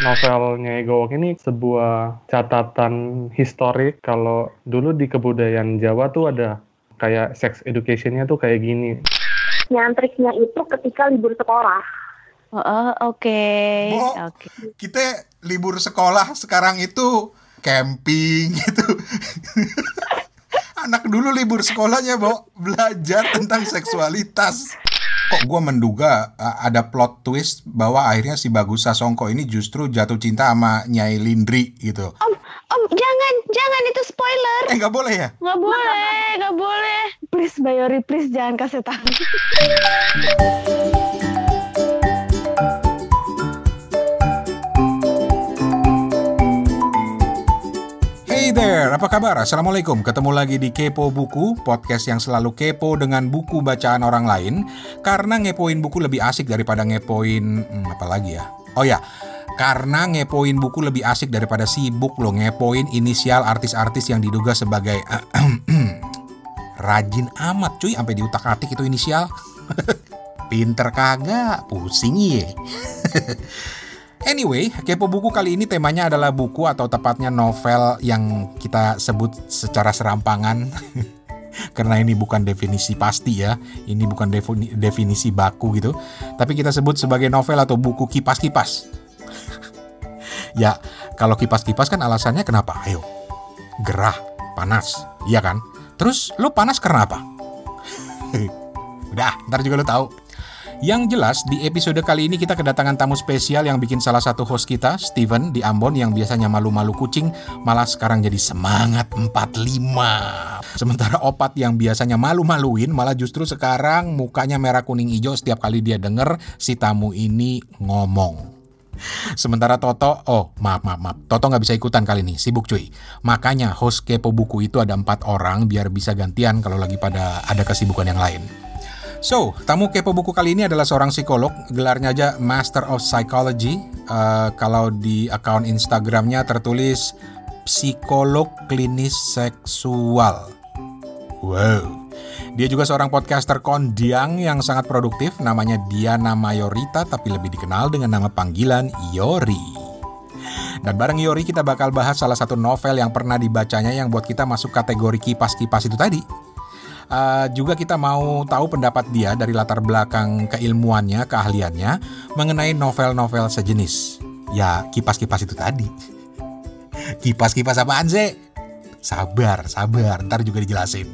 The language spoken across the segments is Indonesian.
novelnya Ego ini sebuah catatan historik kalau dulu di kebudayaan Jawa tuh ada kayak sex educationnya tuh kayak gini. Nyantriknya itu ketika libur sekolah. Oh, oh, oke. Bo, Oke. kita libur sekolah sekarang itu camping gitu. Anak dulu libur sekolahnya, Bo, belajar tentang seksualitas. Kok gue menduga uh, ada plot twist bahwa akhirnya si Bagus Sasongko ini justru jatuh cinta sama Nyai Lindri gitu. Om, om, jangan, jangan itu spoiler. Eh nggak boleh ya? Nggak boleh, nggak boleh. Please, Bayori, please jangan kasih tahu. There, apa kabar? Assalamualaikum, ketemu lagi di Kepo Buku, podcast yang selalu kepo dengan buku bacaan orang lain Karena ngepoin buku lebih asik daripada ngepoin, hmm, apa lagi ya? Oh ya, karena ngepoin buku lebih asik daripada sibuk lo ngepoin inisial artis-artis yang diduga sebagai Rajin amat cuy, sampai di utak atik itu inisial Pinter kagak, pusing ye Anyway, Kepo Buku kali ini temanya adalah buku atau tepatnya novel yang kita sebut secara serampangan. Karena ini bukan definisi pasti ya, ini bukan defini- definisi baku gitu. Tapi kita sebut sebagai novel atau buku kipas-kipas. ya, kalau kipas-kipas kan alasannya kenapa? Ayo, gerah, panas, iya kan? Terus lu panas karena apa? Udah, ntar juga lu tahu. Yang jelas, di episode kali ini kita kedatangan tamu spesial yang bikin salah satu host kita, Steven, di Ambon yang biasanya malu-malu kucing, malah sekarang jadi semangat 45. Sementara opat yang biasanya malu-maluin, malah justru sekarang mukanya merah kuning hijau setiap kali dia denger si tamu ini ngomong. Sementara Toto, oh maaf maaf maaf, Toto nggak bisa ikutan kali ini, sibuk cuy. Makanya host kepo buku itu ada empat orang biar bisa gantian kalau lagi pada ada kesibukan yang lain. So, tamu kepo buku kali ini adalah seorang psikolog, gelarnya aja Master of Psychology. Uh, kalau di akun Instagramnya tertulis psikolog klinis seksual. Wow. Dia juga seorang podcaster kondiang yang sangat produktif, namanya Diana Mayorita, tapi lebih dikenal dengan nama panggilan Yori. Dan bareng Yori kita bakal bahas salah satu novel yang pernah dibacanya yang buat kita masuk kategori kipas-kipas itu tadi. Uh, juga kita mau tahu pendapat dia dari latar belakang keilmuannya, keahliannya mengenai novel-novel sejenis. Ya, kipas-kipas itu tadi. Kipas-kipas apaan sih? Sabar, sabar, ntar juga dijelasin.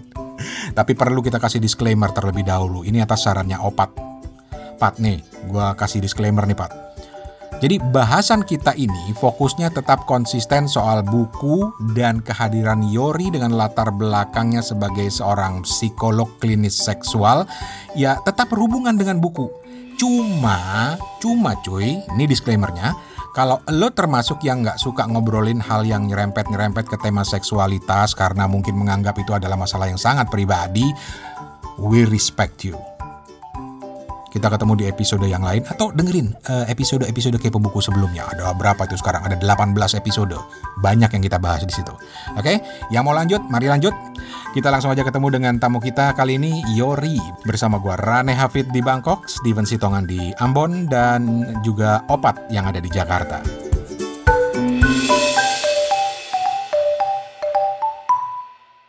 Tapi perlu kita kasih disclaimer terlebih dahulu. Ini atas sarannya Opat. Pat nih, gua kasih disclaimer nih Pat. Jadi bahasan kita ini fokusnya tetap konsisten soal buku dan kehadiran Yori dengan latar belakangnya sebagai seorang psikolog klinis seksual ya tetap berhubungan dengan buku. Cuma, cuma cuy, ini disclaimernya, kalau lo termasuk yang nggak suka ngobrolin hal yang nyerempet-nyerempet ke tema seksualitas karena mungkin menganggap itu adalah masalah yang sangat pribadi, we respect you kita ketemu di episode yang lain atau dengerin uh, episode-episode kepo buku sebelumnya. Ada berapa itu sekarang? Ada 18 episode. Banyak yang kita bahas di situ. Oke, okay? yang mau lanjut, mari lanjut. Kita langsung aja ketemu dengan tamu kita kali ini Yori bersama gua Rane Hafid di Bangkok, Steven Sitongan di Ambon dan juga Opat yang ada di Jakarta.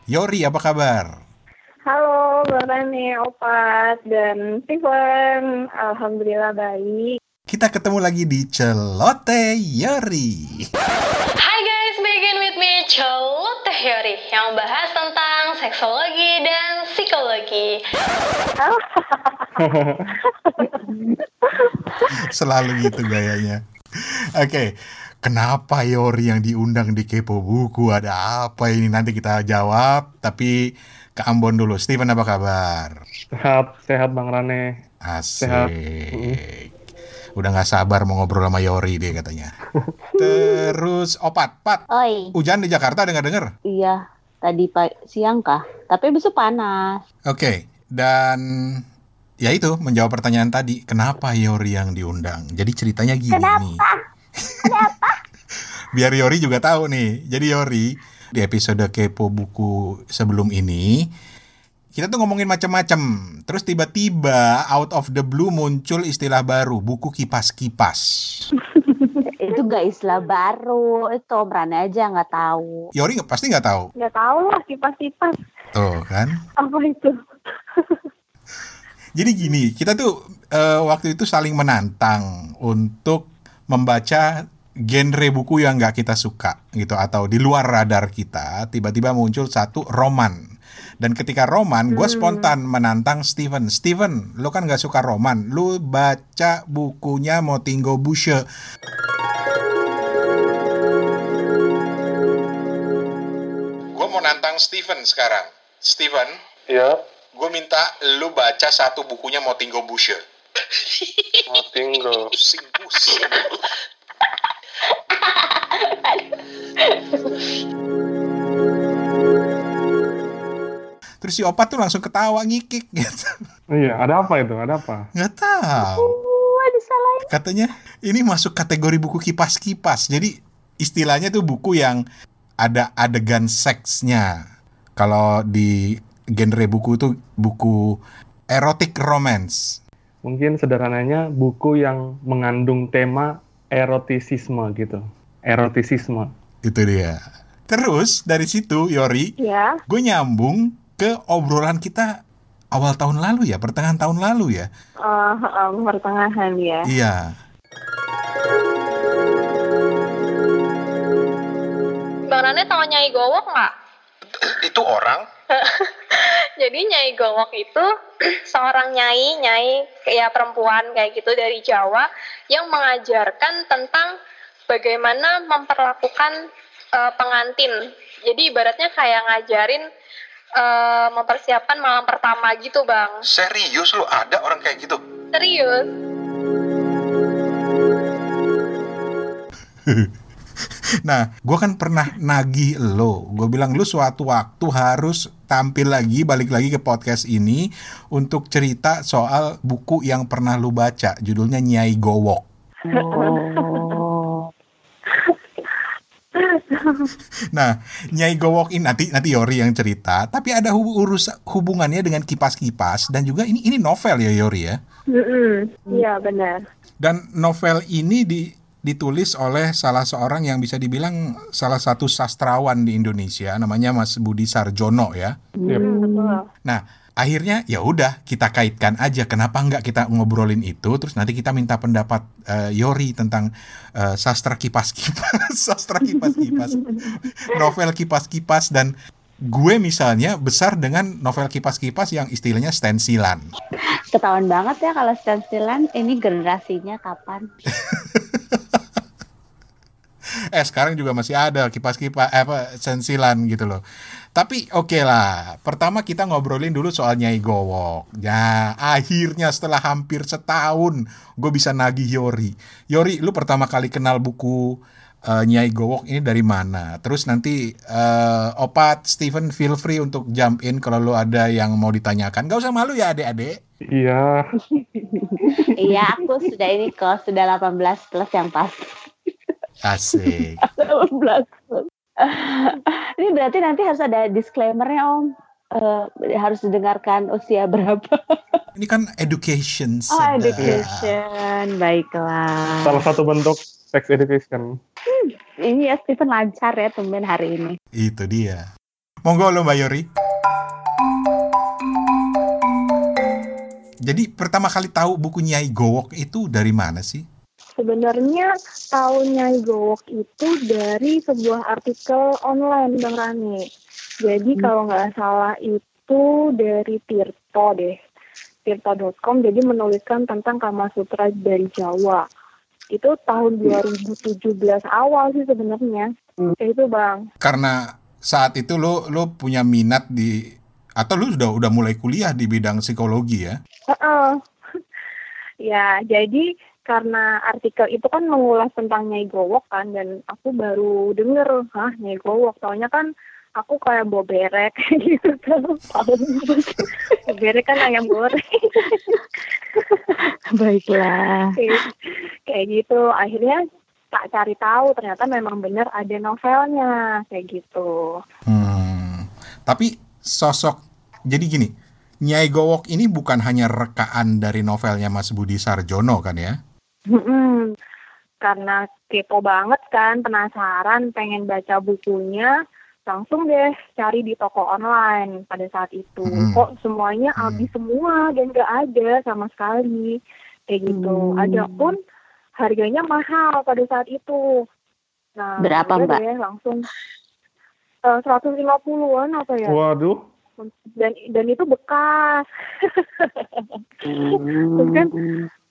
Yori, apa kabar? Halo, Mbak Rani, Opat, dan Steven. Alhamdulillah baik. Kita ketemu lagi di Celote Yori. Hai guys, begin with me Celote Yori yang membahas tentang seksologi dan psikologi. Selalu gitu gayanya. Oke, kenapa Yori yang diundang di Kepo Buku? Ada apa ini? Nanti kita jawab, tapi ke Ambon dulu. Steven apa kabar? Sehat, sehat Bang Rane. Asik. Sehat. Udah nggak sabar mau ngobrol sama Yori dia katanya. Terus opat, pat. Oi, Hujan di Jakarta dengar-dengar. iya. Tadi pak siang kah? Tapi besok panas. Oke, dan ya itu menjawab pertanyaan tadi, kenapa Yori yang diundang? Jadi ceritanya gini nih. Biar Yori juga tahu nih. Jadi Yori di episode kepo buku sebelum ini kita tuh ngomongin macam-macam. Terus tiba-tiba out of the blue muncul istilah baru, buku kipas-kipas. itu Itu gak istilah baru. Itu Om Rane aja nggak tahu. Yori nggak- pasti nggak tahu. Nggak tahu lah kipas-kipas Tuh kan. apa itu. Jadi gini, kita tuh eh, waktu itu saling menantang untuk membaca genre buku yang nggak kita suka gitu atau di luar radar kita tiba-tiba muncul satu roman. Dan ketika roman gue spontan menantang Steven. Steven lu kan nggak suka roman lu baca bukunya Motingo Bushe. Gue mau nantang Steven sekarang. Steven Ya, gue minta lu baca satu bukunya Motingo Bushe. Mau tinggal. pusing pusing Terus si opat tuh langsung ketawa ngikik gitu. Iya, ada apa itu? Ada apa? Nggak tahu. Wah disalahin. Katanya ini masuk kategori buku kipas-kipas. Jadi istilahnya tuh buku yang ada adegan seksnya. Kalau di genre buku itu buku erotic romance. Mungkin sederhananya buku yang mengandung tema erotisisme gitu. Erotisisme. Itu dia. Terus dari situ Yori, Ya, gue nyambung ke obrolan kita awal tahun lalu ya, pertengahan tahun lalu ya. eh, eh, pertengahan ya. Iya. Bang Rane tahu Nyai Gowok nggak? Itu orang Jadi Nyai Gowok itu seorang nyai, nyai ya perempuan kayak gitu dari Jawa yang mengajarkan tentang bagaimana memperlakukan eh, pengantin. Jadi ibaratnya kayak ngajarin eh, mempersiapkan malam pertama gitu, Bang. serius lu ada orang kayak gitu? Serius. Nah, gue kan pernah nagih lo. Gue bilang lu suatu waktu harus tampil lagi, balik lagi ke podcast ini untuk cerita soal buku yang pernah lu baca. Judulnya Nyai Gowok. Oh. Nah, Nyai Gowok ini nanti nanti Yori yang cerita. Tapi ada hu- urus hubungannya dengan kipas-kipas dan juga ini ini novel ya Yori ya. Iya benar. Dan novel ini di, ditulis oleh salah seorang yang bisa dibilang salah satu sastrawan di Indonesia, namanya Mas Budi Sarjono ya. Yep. Hmm, betul. Nah, akhirnya ya udah kita kaitkan aja. Kenapa nggak kita ngobrolin itu? Terus nanti kita minta pendapat eh, Yori tentang eh, sastra kipas-kipas, sastra kipas-kipas, novel kipas-kipas dan gue misalnya besar dengan novel kipas-kipas yang istilahnya stensilan. Ketahuan banget ya kalau stensilan ini generasinya kapan? Eh sekarang juga masih ada kipas-kipas eh, apa stensilan gitu loh. Tapi oke lah, pertama kita ngobrolin dulu soal Nyai Gowok. Ya, akhirnya setelah hampir setahun gue bisa nagih Yori. Yori, lu pertama kali kenal buku eh, Nyai Gowok ini dari mana? Terus nanti eh, Opat, Steven feel free untuk jump in kalau lu ada yang mau ditanyakan. Gak usah malu ya adik-adik. Iya, iya aku sudah ini kok sudah 18 plus yang pas. Asik. 18 plus. ini berarti nanti harus ada disclaimernya om. Eh, harus didengarkan usia berapa? Ini kan education. Oh education, baiklah. salah satu bentuk sex education. Ini ya Stephen lancar ya tumben hari ini. Itu dia. Monggo lo Mbak Yori. Jadi pertama kali tahu buku Nyai Gowok itu dari mana sih? Sebenarnya tahunnya Gowok itu dari sebuah artikel online Bang Rani. Jadi kalau nggak salah itu dari Tirto deh. Tirto.com jadi menuliskan tentang Kama Sutra dari Jawa. Itu tahun 2017 awal sih sebenarnya. Kayak itu Bang. Karena saat itu lo lo punya minat di atau lu sudah udah mulai kuliah di bidang psikologi ya? Heeh. ya, jadi karena artikel itu kan mengulas tentang Nyai Gowok kan dan aku baru denger, hah Nyai Gowok. Soalnya kan aku kayak boberek gitu kan. Boberek kan ayam goreng. Baiklah. kayak, kayak gitu. Akhirnya tak cari tahu ternyata memang benar ada novelnya kayak gitu. Hmm. Tapi sosok jadi gini, Nyai Gowok ini bukan hanya rekaan dari novelnya Mas Budi Sarjono kan ya? Mm-mm. karena kepo banget kan, penasaran, pengen baca bukunya, langsung deh cari di toko online pada saat itu. Hmm. Kok semuanya Hmm. habis semua dan nggak ada sama sekali. Kayak gitu. Hmm. Ada pun harganya mahal pada saat itu. Nah, Berapa, Mbak? deh, langsung eh, 150-an apa ya? Waduh, Dan dan itu bekas. Terus kan,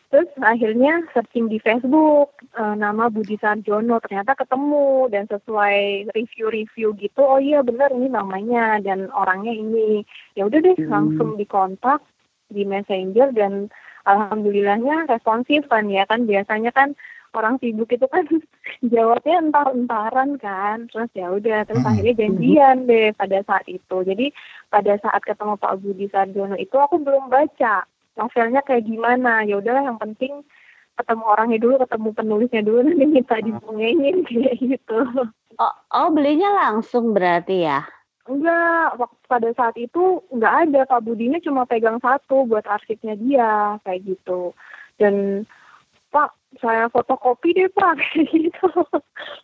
Terus akhirnya searching di Facebook eh, nama Budi Sarjono ternyata ketemu dan sesuai review-review gitu oh iya benar ini namanya dan orangnya ini ya udah deh Hmm. langsung dikontak di Messenger dan alhamdulillahnya responsif kan ya kan biasanya kan orang sibuk itu kan jawabnya entar-entaran kan terus ya udah terus Hmm. akhirnya janjian deh pada saat itu jadi pada saat ketemu Pak Budi Sarjono itu aku belum baca novelnya kayak gimana? Ya udahlah yang penting ketemu orangnya dulu ketemu penulisnya dulu nanti minta dibungengin kayak gitu. Oh, oh, belinya langsung berarti ya? enggak waktu pada saat itu nggak ada. Pak Budinya cuma pegang satu buat arsipnya dia kayak gitu. Dan Pak saya fotokopi deh Pak kayak gitu.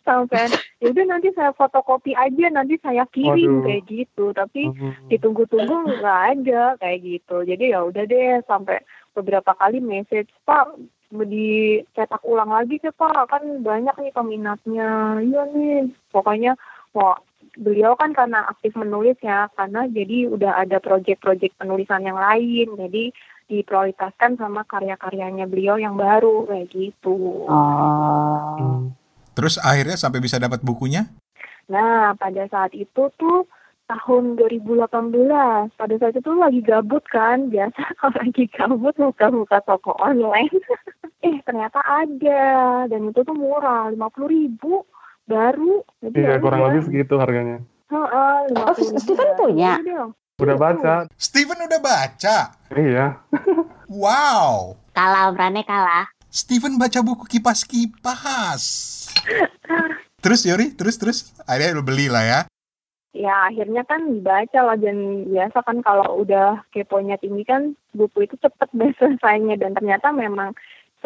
Sampai ya udah nanti saya fotokopi aja nanti saya kirim Waduh. kayak gitu. Tapi Hmm. ditunggu-tunggu nggak ada kayak gitu. Jadi ya udah deh sampai beberapa kali message pak dicetak ulang lagi sih pak. Kan banyak nih peminatnya. Iya nih. Pokoknya wah beliau kan karena aktif menulis ya karena jadi udah ada proyek-proyek penulisan yang lain. Jadi diprioritaskan sama karya-karyanya beliau yang baru kayak gitu. Oh. Terus akhirnya sampai bisa dapat bukunya? Nah, pada saat itu tuh tahun 2018. Pada saat itu lagi gabut kan, biasa kalau lagi gabut buka-buka toko online. eh, ternyata ada dan itu tuh murah, 50.000 ribu baru. Jadi Iya ya kurang lebih segitu harganya. Heeh, Oh, 50.000 Steven punya? Ya udah. Udah baca, Steven udah baca. iya. Wow. Kalah, Rane kalah. Steven baca buku kipas-kipas. Terus Yori, terus terus akhirnya lu beli lah ya. Ya akhirnya kan dibaca lah dan biasa kan kalau udah keponya tinggi kan buku itu cepet deh selesainya dan ternyata memang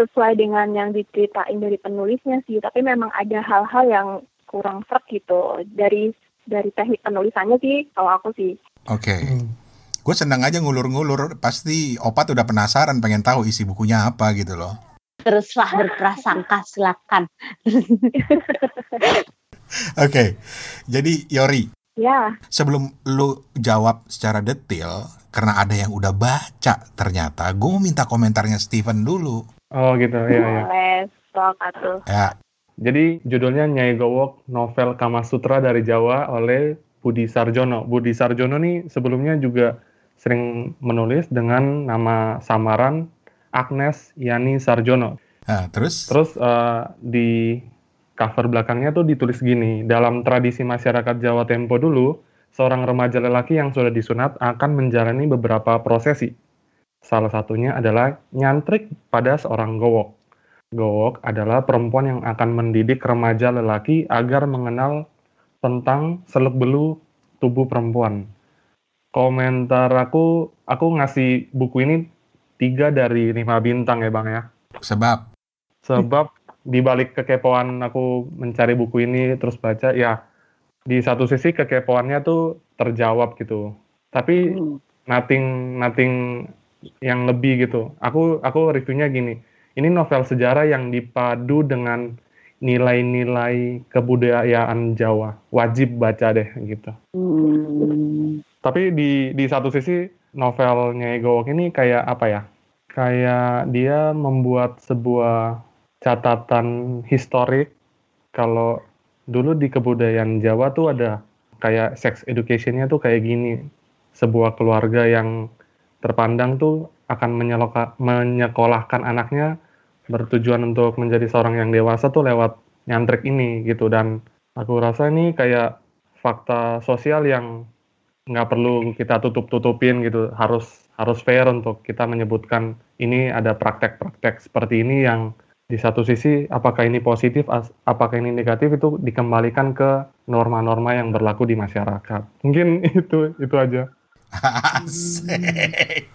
sesuai dengan yang diceritain dari penulisnya sih tapi memang ada hal-hal yang kurang serk gitu dari dari teknik penulisannya sih kalau aku sih Oke. Hmm. Gue senang aja ngulur-ngulur. Pasti Opat udah penasaran pengen tahu isi bukunya apa gitu loh. Teruslah berprasangka, silakan. Oke. Jadi Yori, ya sebelum lu jawab secara detail, karena ada yang udah baca ternyata, gue mau minta komentarnya Steven dulu. Oh gitu, iya iya. boleh Ya, Jadi judulnya Nyai Gowok novel Kama Sutra dari Jawa oleh Budi Sarjono. Budi Sarjono nih sebelumnya juga sering menulis dengan nama samaran Agnes Yani Sarjono. nah, terus? Terus eh, di cover belakangnya tuh ditulis gini, dalam tradisi masyarakat Jawa Tempo dulu, seorang remaja lelaki yang sudah disunat akan menjalani beberapa prosesi. Salah satunya adalah nyantrik pada seorang gowok. Gowok adalah perempuan yang akan mendidik remaja lelaki agar mengenal tentang seluk-beluk tubuh perempuan. Komentar aku, aku ngasih buku ini tiga dari lima bintang ya bang ya. Sebab Sebab di balik kekepoan aku mencari buku ini terus baca, ya di satu sisi kekepoannya tuh terjawab gitu. Tapi Hmm. nothing nothing yang lebih gitu. Aku aku reviewnya gini. Ini novel sejarah yang dipadu dengan nilai-nilai kebudayaan Jawa. Wajib baca deh gitu. Hmm. Tapi di di satu sisi novelnya Ego Gowok ini kayak apa ya? Kayak dia membuat sebuah catatan historik kalau dulu di kebudayaan Jawa tuh ada kayak sex education-nya tuh kayak gini. Sebuah keluarga yang terpandang tuh akan menyeloka- menyekolahkan anaknya bertujuan untuk menjadi seorang yang dewasa tuh lewat nyantrik ini gitu dan aku rasa ini kayak fakta sosial yang nggak perlu kita tutup-tutupin gitu. Harus harus fair untuk kita menyebutkan ini ada praktek-praktek seperti ini yang di satu sisi apakah ini positif apakah ini negatif itu dikembalikan ke norma-norma yang berlaku di masyarakat. Mungkin itu itu aja. Asik.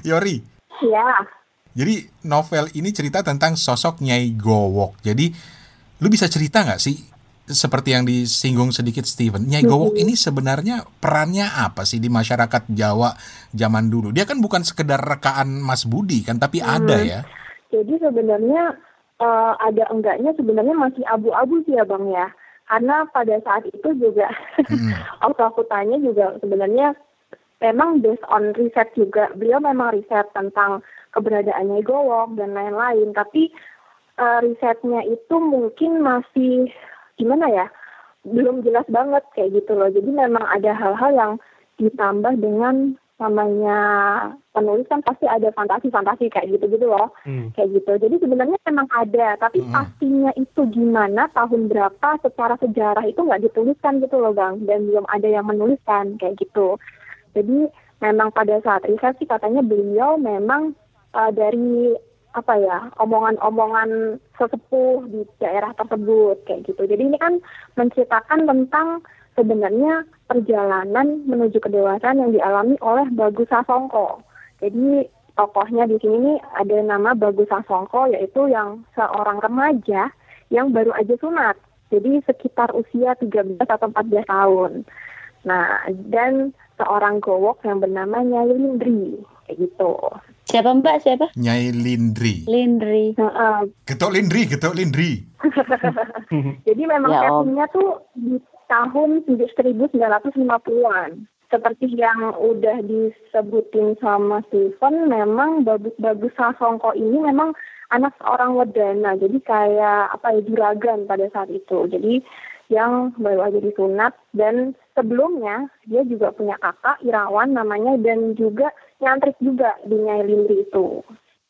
Yori, ya Jadi novel ini cerita tentang sosok Nyai Gowok. Jadi lu bisa cerita nggak sih seperti yang disinggung sedikit Steven, Nyai Gowok ini sebenarnya perannya apa sih di masyarakat Jawa zaman dulu? Dia kan bukan sekedar rekaan Mas Budi kan, tapi Hmm. ada ya. Jadi sebenarnya eh, ada enggaknya sebenarnya masih abu-abu sih ya bang ya. Karena pada saat itu juga. Om Kakutanya juga sebenarnya memang based on riset juga. Beliau memang riset tentang keberadaannya Gowok dan lain-lain. Tapi eh, risetnya itu mungkin masih gimana ya? Belum jelas banget kayak gitu loh. Jadi memang ada hal-hal yang ditambah dengan namanya penulis kan pasti ada fantasi-fantasi kayak gitu-gitu loh Hmm. kayak gitu. Jadi sebenarnya memang ada, tapi Mm-mm. pastinya itu gimana, tahun berapa, secara sejarah itu nggak dituliskan gitu loh bang, dan belum ada yang menuliskan kayak gitu. Jadi memang pada saat riset sih katanya beliau memang uh, dari apa ya omongan-omongan sesepuh di daerah tersebut kayak gitu. Jadi ini kan menceritakan tentang sebenarnya perjalanan menuju kedewasaan yang dialami oleh Bagus Sasongko. Jadi tokohnya di sini nih ada nama Bagus Sasongko yaitu yang seorang remaja yang baru aja sunat. Jadi sekitar usia 13 atau 14 tahun. Nah, dan seorang gowok yang bernama Nyai Lindri kayak gitu. Siapa Mbak? Siapa? Nyai Lindri. Lindri. Ketok Lindri, ketok Lindri. Jadi memang Ya, settingnya tuh di tahun 1950-an. Seperti yang udah disebutin sama Steven, memang Bagus Bagus Sasongko ini memang anak seorang wedana. Jadi kayak apa ya juragan pada saat itu. Jadi yang baru aja disunat dan sebelumnya dia juga punya kakak Irawan namanya dan juga nyantrik juga di Nyai Lindri itu.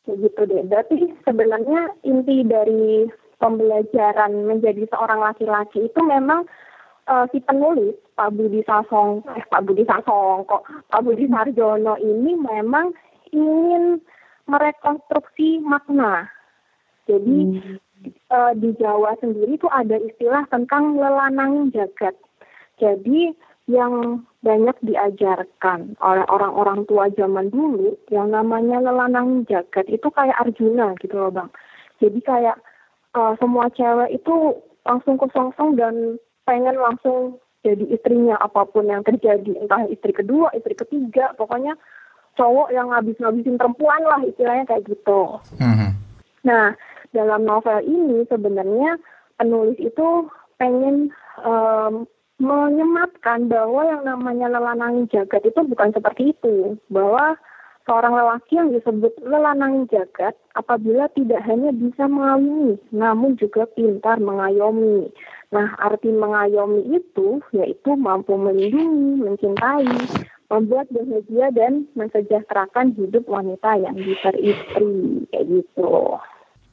Gitu deh. Berarti sebenarnya inti dari pembelajaran menjadi seorang laki-laki itu memang eh, si penulis Pak Budi Sasong eh Pak Budi Sasong kok Pak Budi Sarjono ini memang ingin merekonstruksi makna. Jadi eh, di Jawa sendiri itu ada istilah tentang lelanang jagat. Jadi yang banyak diajarkan oleh orang-orang tua zaman dulu yang namanya lelanang jagat itu kayak Arjuna gitu loh bang. Jadi kayak eh, semua cewek itu langsung kesongsong dan pengen langsung jadi istrinya apa pun yang terjadi entah istri kedua, istri ketiga, pokoknya cowok yang ngabis-ngabisin perempuan lah istilahnya kayak gitu. Mhm. Nah, dalam novel ini sebenarnya penulis itu pengen em, menyematkan bahwa yang namanya lelanang jagat itu bukan seperti itu. Bahwa seorang lelaki yang disebut lelanang jagat apabila tidak hanya bisa mengawini, namun juga pintar mengayomi. Nah, arti mengayomi itu yaitu mampu melindungi, mencintai, membuat bahagia dan mensejahterakan hidup wanita yang beristri kayak gitu.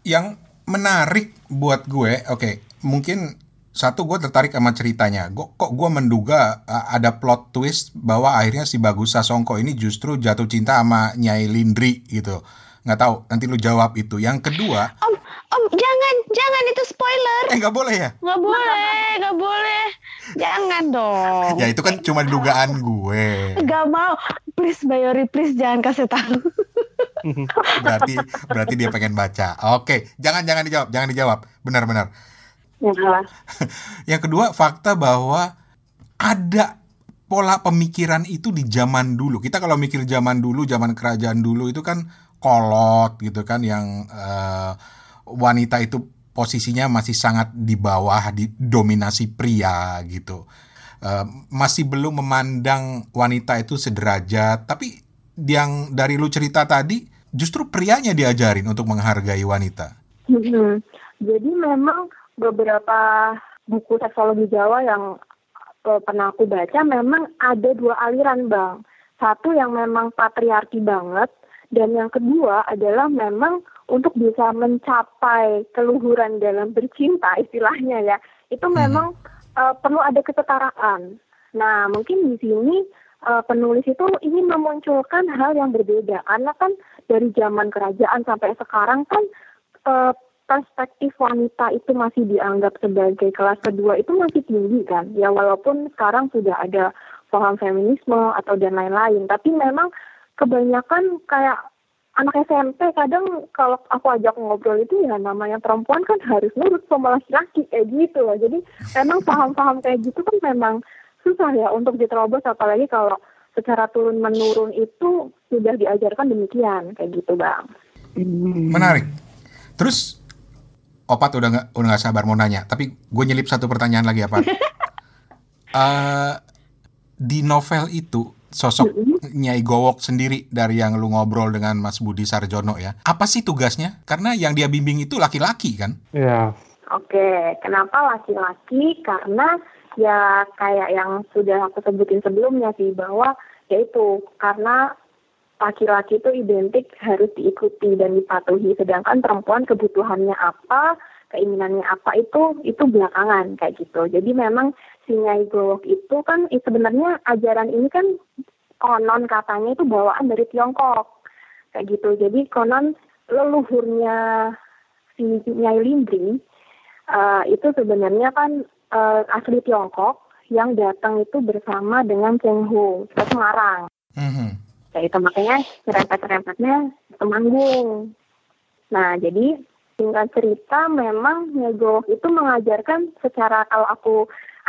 Yang menarik buat gue, oke, mungkin satu gue tertarik sama ceritanya. Gua, kok gue menduga uh, ada plot twist bahwa akhirnya si Bagus Sasongko ini justru jatuh cinta sama Nyai Lindri gitu. Nggak tahu, nanti lu jawab itu. Yang kedua, Om, Om, jangan, jangan itu spoiler. eh nggak boleh ya? Nggak boleh, nggak boleh. Jangan dong. Ya itu kan cuma dugaan gue. Nggak mau. Please, Bayori, please jangan kasih tahu. Berarti berarti dia pengen baca. Oke, jangan jangan dijawab, jangan dijawab. Benar-benar. Ya, Yang kedua, fakta bahwa ada pola pemikiran itu di zaman dulu. Kita kalau mikir zaman dulu, zaman kerajaan dulu itu kan kolot gitu kan yang eh, wanita itu posisinya masih sangat di bawah didominasi pria gitu. Eh, masih belum memandang wanita itu sederajat, tapi yang dari lu cerita tadi justru prianya diajarin untuk menghargai wanita. Mhm. Jadi memang beberapa buku seksologi Jawa yang eh, pernah aku baca memang ada dua aliran bang. Satu yang memang patriarki banget dan yang kedua adalah memang untuk bisa mencapai keluhuran dalam bercinta istilahnya ya itu memang eh, perlu ada kesetaraan. Nah mungkin di sini eh, penulis itu ingin memunculkan hal yang berbeda karena kan dari zaman kerajaan sampai sekarang kan eh, perspektif wanita itu masih dianggap sebagai kelas kedua itu masih tinggi kan ya walaupun sekarang sudah ada paham feminisme atau dan lain-lain tapi memang kebanyakan kayak anak SMP kadang kalau aku ajak ngobrol itu ya namanya perempuan kan harus nurut sama laki-laki kayak gitu loh. Jadi emang paham-paham kayak gitu kan memang susah ya untuk diterobos apalagi kalau secara turun menurun itu sudah diajarkan demikian kayak gitu bang. Menarik. Terus Opat udah nggak udah nggak sabar mau nanya, tapi gue nyelip satu pertanyaan lagi apa? Eh, di novel itu sosok Nyai Gowok sendiri dari yang lu ngobrol dengan Mas Budi Sarjono ya. Apa sih tugasnya? Karena yang dia bimbing itu laki-laki kan? Ya, Oke, kenapa laki-laki? Karena ya kayak yang sudah aku sebutin sebelumnya sih bahwa yaitu karena laki-laki itu identik harus diikuti dan dipatuhi, sedangkan perempuan kebutuhannya apa, keinginannya apa itu itu belakangan kayak gitu. Jadi memang si Nyai Gowok itu kan i- sebenarnya ajaran ini kan konon katanya itu bawaan dari Tiongkok kayak gitu. Jadi konon leluhurnya si Nyai Limbri eh, itu sebenarnya kan eh, asli Tiongkok yang datang itu bersama dengan Cheng Ho ke Semarang. Mhm. Kayak itu makanya serempet-serempetnya Temanggung. Nah, jadi singkat cerita memang Nyegok itu mengajarkan secara kalau aku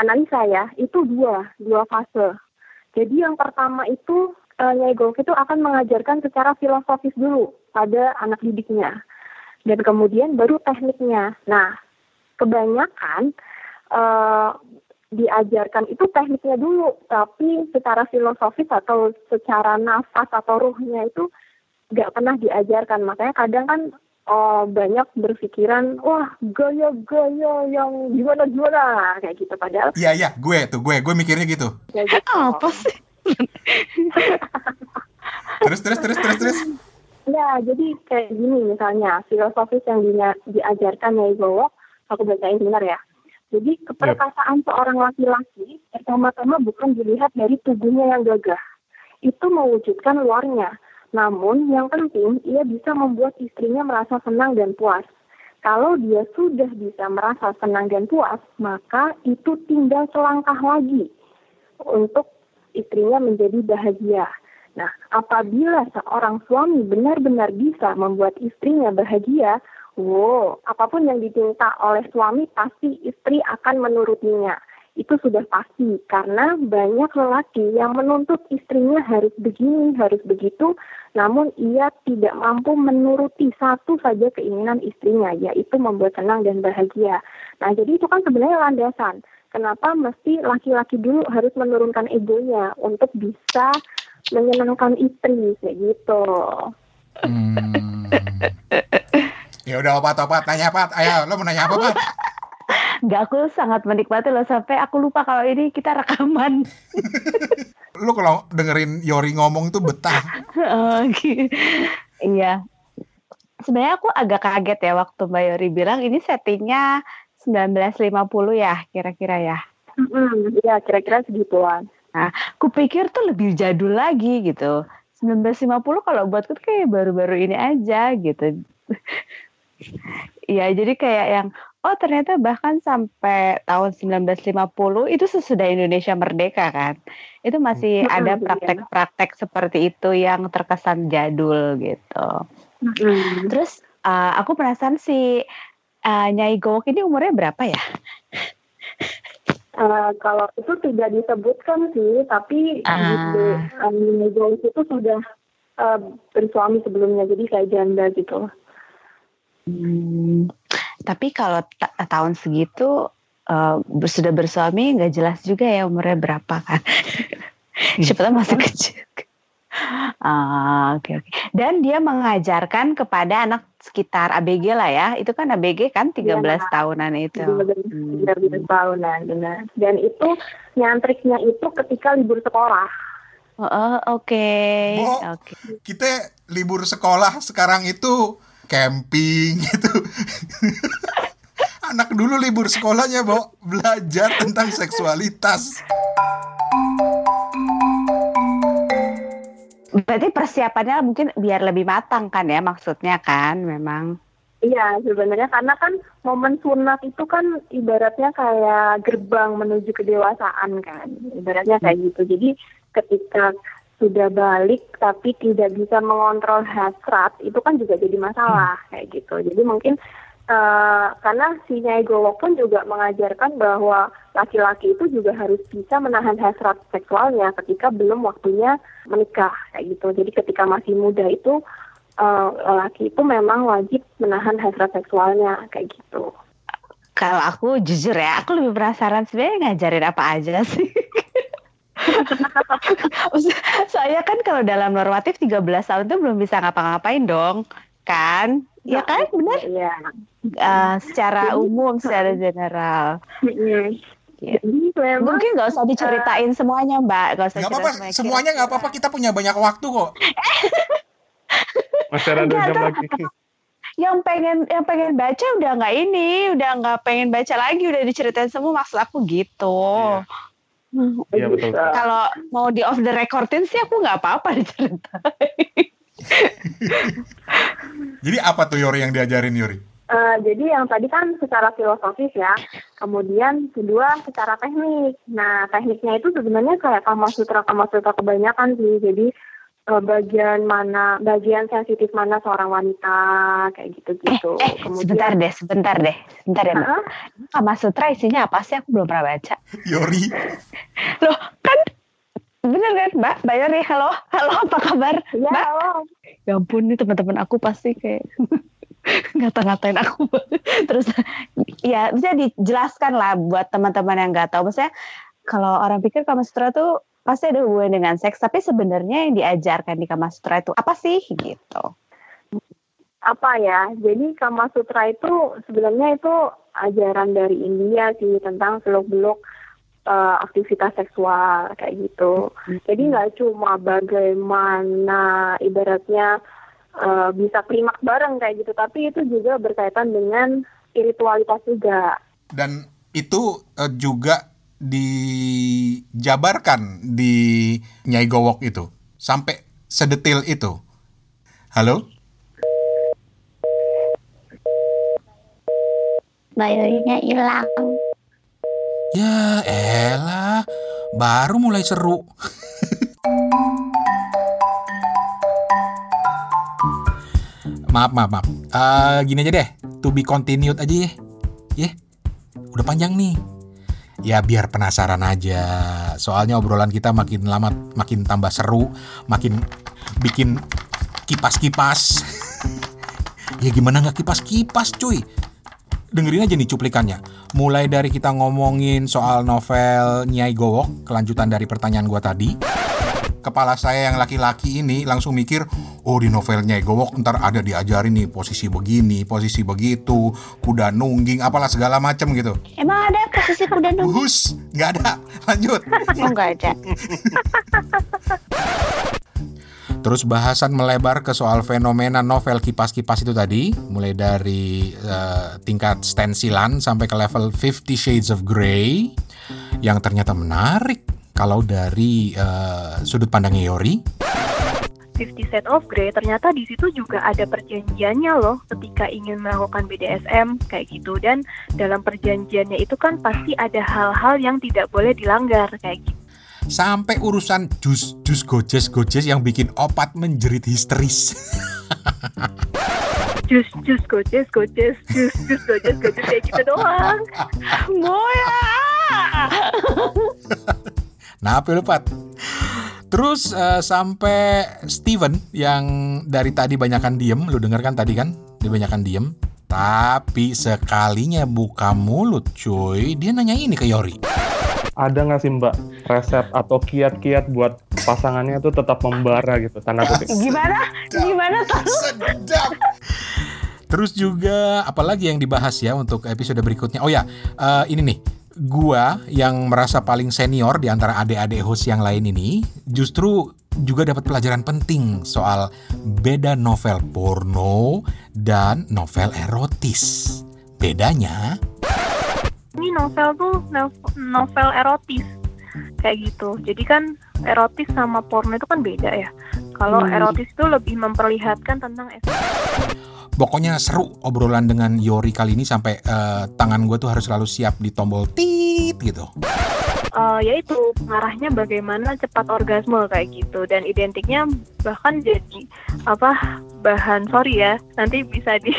analisa ya, itu dua, dua fase. Jadi yang pertama itu eh, Gowok itu akan mengajarkan secara filosofis dulu pada anak didiknya. Dan kemudian baru tekniknya. Nah, kebanyakan eh, diajarkan itu tekniknya dulu, tapi secara filosofis atau secara nafas atau ruhnya itu nggak pernah diajarkan. Makanya kadang kan oh, banyak berpikiran, wah gaya-gaya yang gimana-gimana kayak gitu. Padahal Iya iya, gue tuh gue gue mikirnya gitu. kayak gitu. Apa sih? Terus terus terus terus terus. Ya, jadi kayak gini misalnya, filosofis yang di- diajarkan Nyai Gowok, aku bacain sebentar ya. Jadi keperkasaan seorang laki-laki pertama-tama bukan dilihat dari tubuhnya yang gagah. Itu mewujudkan luarnya. Namun yang penting ia bisa membuat istrinya merasa senang dan puas. Kalau dia sudah bisa merasa senang dan puas, maka itu tinggal selangkah lagi untuk istrinya menjadi bahagia. Nah, apabila seorang suami benar-benar bisa membuat istrinya bahagia, wow, apa pun yang diminta oleh suami pasti istri akan menurutinya. Itu sudah pasti karena banyak lelaki yang menuntut istrinya harus begini, harus begitu, namun ia tidak mampu menuruti satu saja keinginan istrinya, yaitu membuat senang dan bahagia. Nah, jadi itu kan sebenarnya landasan. Kenapa mesti laki-laki dulu harus menurunkan egonya untuk bisa menyenangkan istri kayak gitu. Hmm. Ya udah opat opat nanya opat. Ayo, lo mau nanya apa opat? Nggak, aku sangat menikmati loh sampai aku lupa kalau ini kita rekaman. Lo kalau dengerin Yori ngomong tuh betah. Oh. Iya. Sebenarnya aku agak kaget ya waktu Mbak Yori bilang ini settingnya 1950 ya kira-kira ya. Mm-mm, ya kira-kira segituan. Kupikir tuh lebih jadul lagi gitu. 1950 kalau buatku tuh kayak baru-baru ini aja gitu. Iya, jadi kayak yang oh ternyata bahkan sampai tahun 1950 itu sesudah Indonesia merdeka kan. Itu masih Mm-mm, ada iya. praktek-praktek seperti itu yang terkesan jadul gitu. Mm-mm. Terus uh, aku penasaran si uh, Nyai Gowok ini umurnya berapa ya? Eh, kalau itu tidak disebutkan sih, tapi Ah. di um, Jones itu sudah eh, bersuami sebelumnya, jadi kayak janda gitu. Hmm, tapi kalau ta- tahun segitu uh, sudah bersuami nggak jelas juga ya umurnya berapa kan? Siapa tahu masih kecil. Ah, Oke oke. Dan dia mengajarkan kepada anak sekitar ABG lah ya. Itu kan ABG kan 13 Iya. tahunan itu. Hmm. Benar benar tahunan, benar. Dan itu nyantriknya itu ketika libur sekolah. Oh, oh, oke. Bo. Oke. Kita libur sekolah sekarang itu camping gitu. Anak dulu libur sekolahnya, Bo, belajar tentang seksualitas. Berarti persiapannya mungkin biar lebih matang kan ya maksudnya kan memang. Iya, sebenarnya karena kan momen sunat itu kan ibaratnya kayak gerbang menuju kedewasaan kan. Ibaratnya kayak gitu. Jadi ketika sudah balik tapi tidak bisa mengontrol hasrat itu kan juga jadi masalah kayak gitu. Jadi mungkin uh, karena si Nyai Gowok pun juga mengajarkan bahwa laki-laki itu juga harus bisa menahan hasrat seksualnya ketika belum waktunya menikah kayak gitu. Jadi ketika masih muda itu uh, laki itu memang wajib menahan hasrat seksualnya kayak gitu. Kalau aku jujur ya, aku lebih penasaran sebenarnya ngajarin apa aja sih. Soalnya kan kalau dalam normatif 13 tahun itu belum bisa ngapa-ngapain dong, kan? Ya kan, benar? Iya. Uh, secara umum, secara general. Ya. Mungkin nggak usah diceritain uh, semuanya, Mbak. Gak usah apa-apa, semuanya nggak apa-apa. Kita punya banyak waktu kok. Masih ada jam lagi yang pengen yang pengen baca udah nggak ini udah nggak pengen baca lagi udah diceritain semua maksud aku gitu iya, iya betul kalau mau di off the recordin sih aku nggak apa-apa diceritain. Jadi apa tuh Yori yang diajarin Yori? Uh, jadi yang tadi kan secara filosofis ya, kemudian kedua secara teknik. Nah tekniknya itu sebenarnya kayak kama sutra kama sutra kebanyakan sih. Jadi uh, bagian mana bagian sensitif mana seorang wanita kayak gitu-gitu. Eh, eh Kemudian, sebentar deh, sebentar deh, sebentar ya mbak. Kama Sutra isinya apa sih? Aku belum pernah baca. Yori. Loh kan bener kan mbak? Mbak Yori, halo, halo apa kabar? Ya, mbak? halo. Ya ampun nih teman-teman aku pasti kayak ngata-ngatain aku. Terus ya bisa dijelaskan lah buat teman-teman yang nggak tahu. Maksudnya kalau orang pikir Kama Sutra tuh pasti ada hubungan dengan seks tapi sebenarnya yang diajarkan di Kama Sutra itu apa sih? Gitu. Apa ya? Jadi Kama Sutra itu sebenarnya itu ajaran dari India sih tentang seluk beluk uh, aktivitas seksual kayak gitu. Jadi nggak cuma bagaimana ibaratnya uh, bisa klimak bareng kayak gitu tapi itu juga berkaitan dengan spiritualitas juga. Dan itu uh, juga dijabarkan di Nyai Gowok itu sampai sedetil itu. Halo? Bayarnya hilang. Ya elah, baru mulai seru. maaf, maaf, maaf. Uh, gini aja deh, to be continued aja ya. Ya, udah panjang nih ya biar penasaran aja. Soalnya obrolan kita makin lama makin tambah seru, makin bikin kipas-kipas. ya gimana nggak kipas-kipas cuy? Dengerin aja nih cuplikannya. Mulai dari kita ngomongin soal novel Nyai Gowok, kelanjutan dari pertanyaan gua tadi kepala saya yang laki-laki ini langsung mikir, oh di novelnya Gowok ntar ada diajarin nih posisi begini, posisi begitu, kuda nungging, apalah segala macam gitu. Emang ada posisi kuda nungging? Hus, nggak ada. Lanjut. Oh, nggak ada. Terus bahasan melebar ke soal fenomena novel kipas-kipas itu tadi, mulai dari uh, tingkat stensilan sampai ke level Fifty Shades of Grey yang ternyata menarik kalau dari uh, sudut pandangnya Yori? Fifty Shades of Grey ternyata di situ juga ada perjanjiannya loh ketika ingin melakukan BDSM kayak gitu dan dalam perjanjiannya itu kan pasti ada hal-hal yang tidak boleh dilanggar kayak gitu. Sampai urusan jus jus gojes gojes yang bikin opat menjerit histeris. jus jus gojes gojes jus jus gojes gojes kayak gitu doang. Moya. Nah, Pat. Terus uh, sampai Steven yang dari tadi banyakan diem, lu denger kan tadi kan? Dia banyakan diem. Tapi sekalinya buka mulut cuy, dia nanya ini ke Yori. Ada nggak sih mbak resep atau kiat-kiat buat pasangannya tuh tetap membara gitu tanda kutip? Gimana? Gimana tuh? Sedap. Terus juga apalagi yang dibahas ya untuk episode berikutnya? Oh ya, uh, ini nih gua yang merasa paling senior di antara adik-adik host yang lain ini justru juga dapat pelajaran penting soal beda novel porno dan novel erotis. Bedanya ini novel tuh novel erotis kayak gitu. Jadi kan erotis sama porno itu kan beda ya. Kalau hmm. erotis itu lebih memperlihatkan tentang Pokoknya seru obrolan dengan Yori kali ini sampai uh, tangan gue tuh harus selalu siap di tombol tit gitu. uh, yaitu pengarahnya bagaimana cepat orgasme kayak gitu dan identiknya bahkan jadi apa bahan sorry ya nanti bisa di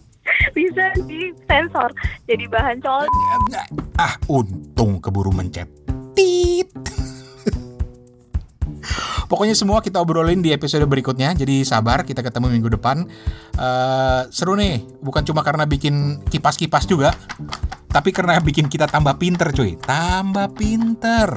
bisa di sensor jadi bahan col ah untung keburu mencet tit Pokoknya semua kita obrolin di episode berikutnya. Jadi sabar, kita ketemu minggu depan. Uh, seru nih, bukan cuma karena bikin kipas-kipas juga, tapi karena bikin kita tambah pinter cuy. Tambah pinter.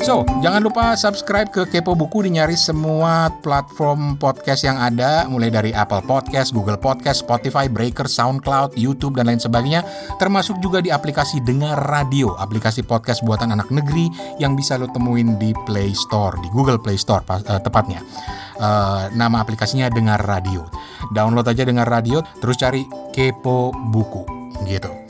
So, jangan lupa subscribe ke Kepo Buku di nyaris semua platform podcast yang ada, mulai dari Apple Podcast, Google Podcast, Spotify, Breaker, SoundCloud, YouTube, dan lain sebagainya, termasuk juga di aplikasi Dengar Radio, aplikasi podcast buatan anak negeri yang bisa lo temuin di Play Store, di Google Play Store uh, tepatnya. Uh, nama aplikasinya Dengar Radio. Download aja Dengar Radio, terus cari Kepo Buku, gitu.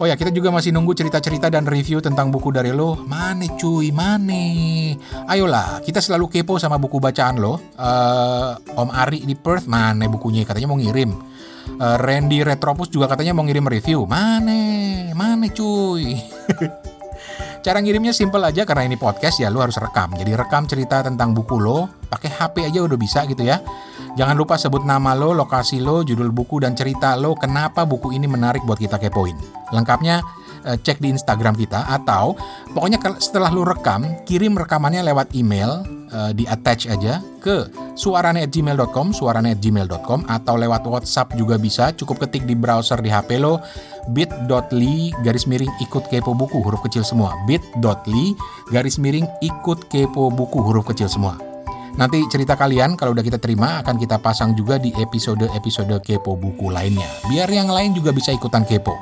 Oh ya, kita juga masih nunggu cerita-cerita dan review tentang buku dari lo. Mane cuy, mane. Ayolah, kita selalu kepo sama buku bacaan lo. Uh, Om Ari di Perth, mana bukunya? Katanya mau ngirim. Uh, Randy Retropus juga katanya mau ngirim review. Mane, mane cuy. Cara ngirimnya simple aja karena ini podcast ya lo harus rekam. Jadi rekam cerita tentang buku lo, pakai HP aja udah bisa gitu ya. Jangan lupa sebut nama lo, lokasi lo, judul buku dan cerita lo kenapa buku ini menarik buat kita kepoin. Lengkapnya eh, cek di Instagram kita atau pokoknya setelah lo rekam, kirim rekamannya lewat email uh, di attach aja ke suarane@gmail.com, suarane@gmail.com atau lewat WhatsApp juga bisa. Cukup ketik di browser di HP lo bit.ly garis miring ikut kepo buku huruf kecil semua. bit.ly garis miring ikut kepo buku huruf kecil semua. Nanti cerita kalian kalau udah kita terima akan kita pasang juga di episode-episode kepo buku lainnya. Biar yang lain juga bisa ikutan kepo.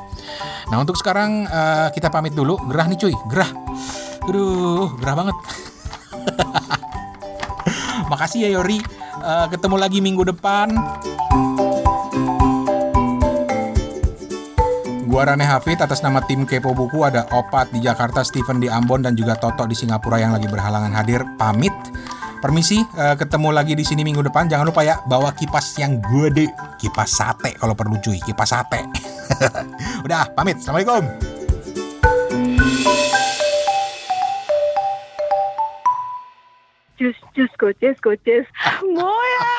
Nah untuk sekarang uh, kita pamit dulu. Gerah nih cuy, gerah. Aduh, gerah banget. Makasih ya Yori. Uh, ketemu lagi minggu depan. Gua Rane Hafid atas nama tim Kepo Buku ada Opat di Jakarta, Steven di Ambon dan juga Toto di Singapura yang lagi berhalangan hadir. Pamit. Permisi, uh, ketemu lagi di sini minggu depan. Jangan lupa ya bawa kipas yang gede, kipas sate kalau perlu cuy, kipas sate. Udah, pamit. Assalamualaikum. Jus, jus, koces, koces. Moya.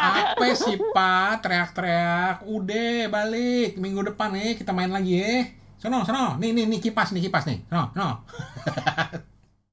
Apa sih Pak? Teriak-teriak. Udah balik minggu depan nih kita main lagi ya. Sono, sono. Nih, nih, nih kipas nih kipas nih. Sono, sono.